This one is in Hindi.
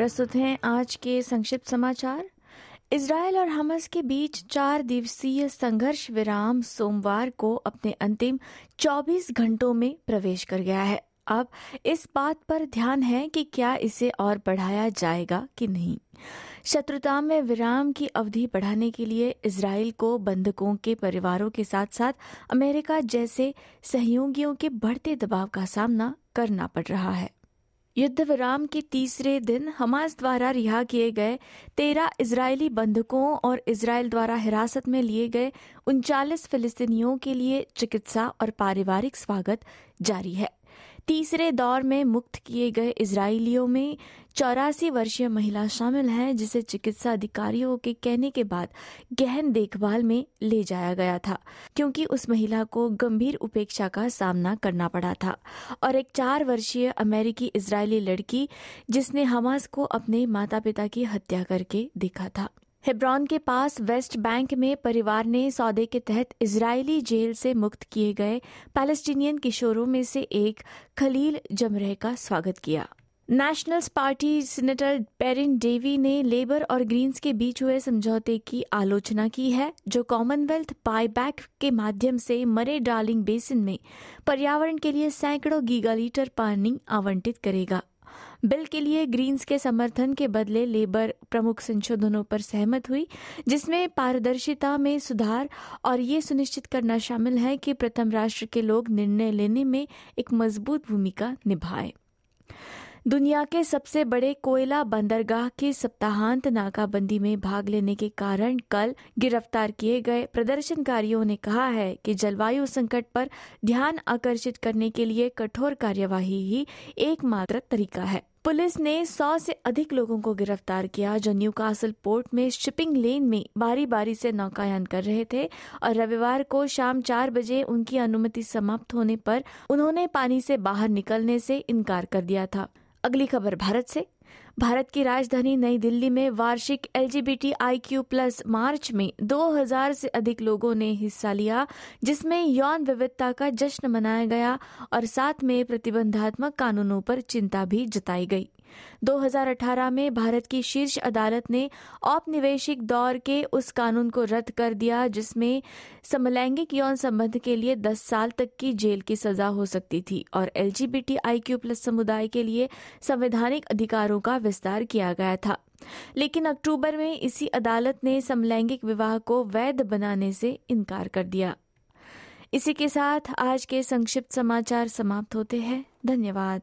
प्रस्तुत हैं आज के संक्षिप्त समाचार। इसराइल और हमस के बीच चार दिवसीय संघर्ष विराम सोमवार को अपने अंतिम 24 घंटों में प्रवेश कर गया है। अब इस बात पर ध्यान है कि क्या इसे और बढ़ाया जाएगा कि नहीं। शत्रुता में विराम की अवधि बढ़ाने के लिए इसराइल को बंधकों के परिवारों के साथ साथ अमेरिका जैसे सहयोगियों के बढ़ते दबाव का सामना करना पड़ रहा है। युद्ध विराम के तीसरे दिन हमास द्वारा रिहा किए गए तेरह इजरायली बंधकों और इसराइल द्वारा हिरासत में लिए गए उनचालीस फिलिस्तीनियों के लिए चिकित्सा और पारिवारिक स्वागत जारी है। तीसरे दौर में मुक्त किए गए इसराइलियों में चौरासी वर्षीय महिला शामिल है, जिसे चिकित्सा अधिकारियों के कहने के बाद गहन देखभाल में ले जाया गया था, क्योंकि उस महिला को गंभीर उपेक्षा का सामना करना पड़ा था। और एक चार वर्षीय अमेरिकी इसराइली लड़की, जिसने हमास को अपने माता पिता की हत्या करके देखा था। हेब्रॉन के पास वेस्ट बैंक में परिवार ने सौदे के तहत इजरायली जेल से मुक्त किए गए पैलेस्टीनियन किशोरों में से एक खलील जमरह का स्वागत किया। Nationals party senator Perin Davey ने लेबर और ग्रीन्स के बीच हुए समझौते की आलोचना की है, जो कॉमनवेल्थ बायबैक के माध्यम से मरे डार्लिंग बेसिन में पर्यावरण के लिए सैकड़ों गीगालीटर पानी आवंटित करेगा। बिल के लिए ग्रीन्स के समर्थन के बदले लेबर प्रमुख संशोधनों पर सहमत हुई, जिसमें पारदर्शिता में सुधार और ये सुनिश्चित करना शामिल है कि प्रथम राष्ट्र के लोग निर्णय लेने में एक मज़बूत भूमिका निभाए। दुनिया के सबसे बड़े कोयला बंदरगाह की सप्ताहांत नाकाबंदी में भाग लेने के कारण कल गिरफ़्तार किए गए प्रदर्शनकारियों ने कहा है कि जलवायु संकट पर ध्यान आकर्षित करने के लिए कठोर कार्यवाही ही एकमात्र तरीका है। पुलिस ने 100 से अधिक लोगों को गिरफ़्तार किया, जो न्यू कासल पोर्ट में शिपिंग लेन में बारी बारी से नौकायन कर रहे थे और रविवार को शाम चार बजे उनकी अनुमति समाप्त होने पर उन्होंने पानी से बाहर निकलने से इनकार कर दिया था। अगली खबर भारत से। भारत की राजधानी नई दिल्ली में वार्षिक एल प्लस मार्च में 2000 से अधिक लोगों ने हिस्सा लिया, जिसमें यौन विविधता का जश्न मनाया गया और साथ में प्रतिबंधात्मक कानूनों पर चिंता भी जताई गई। 2018 में भारत की शीर्ष अदालत ने औपनिवेशिक दौर के उस कानून को रद्द कर दिया, जिसमें समलैंगिक यौन संबंध के लिए 10 साल तक की जेल की सजा हो सकती थी और एल प्लस समुदाय के लिए संवैधानिक अधिकारों का विस्तार किया गया था। लेकिन अक्टूबर में इसी अदालत ने समलैंगिक विवाह को वैध बनाने से इनकार कर दिया। इसी के साथ आज के संक्षिप्त समाचार समाप्त होते हैं। धन्यवाद।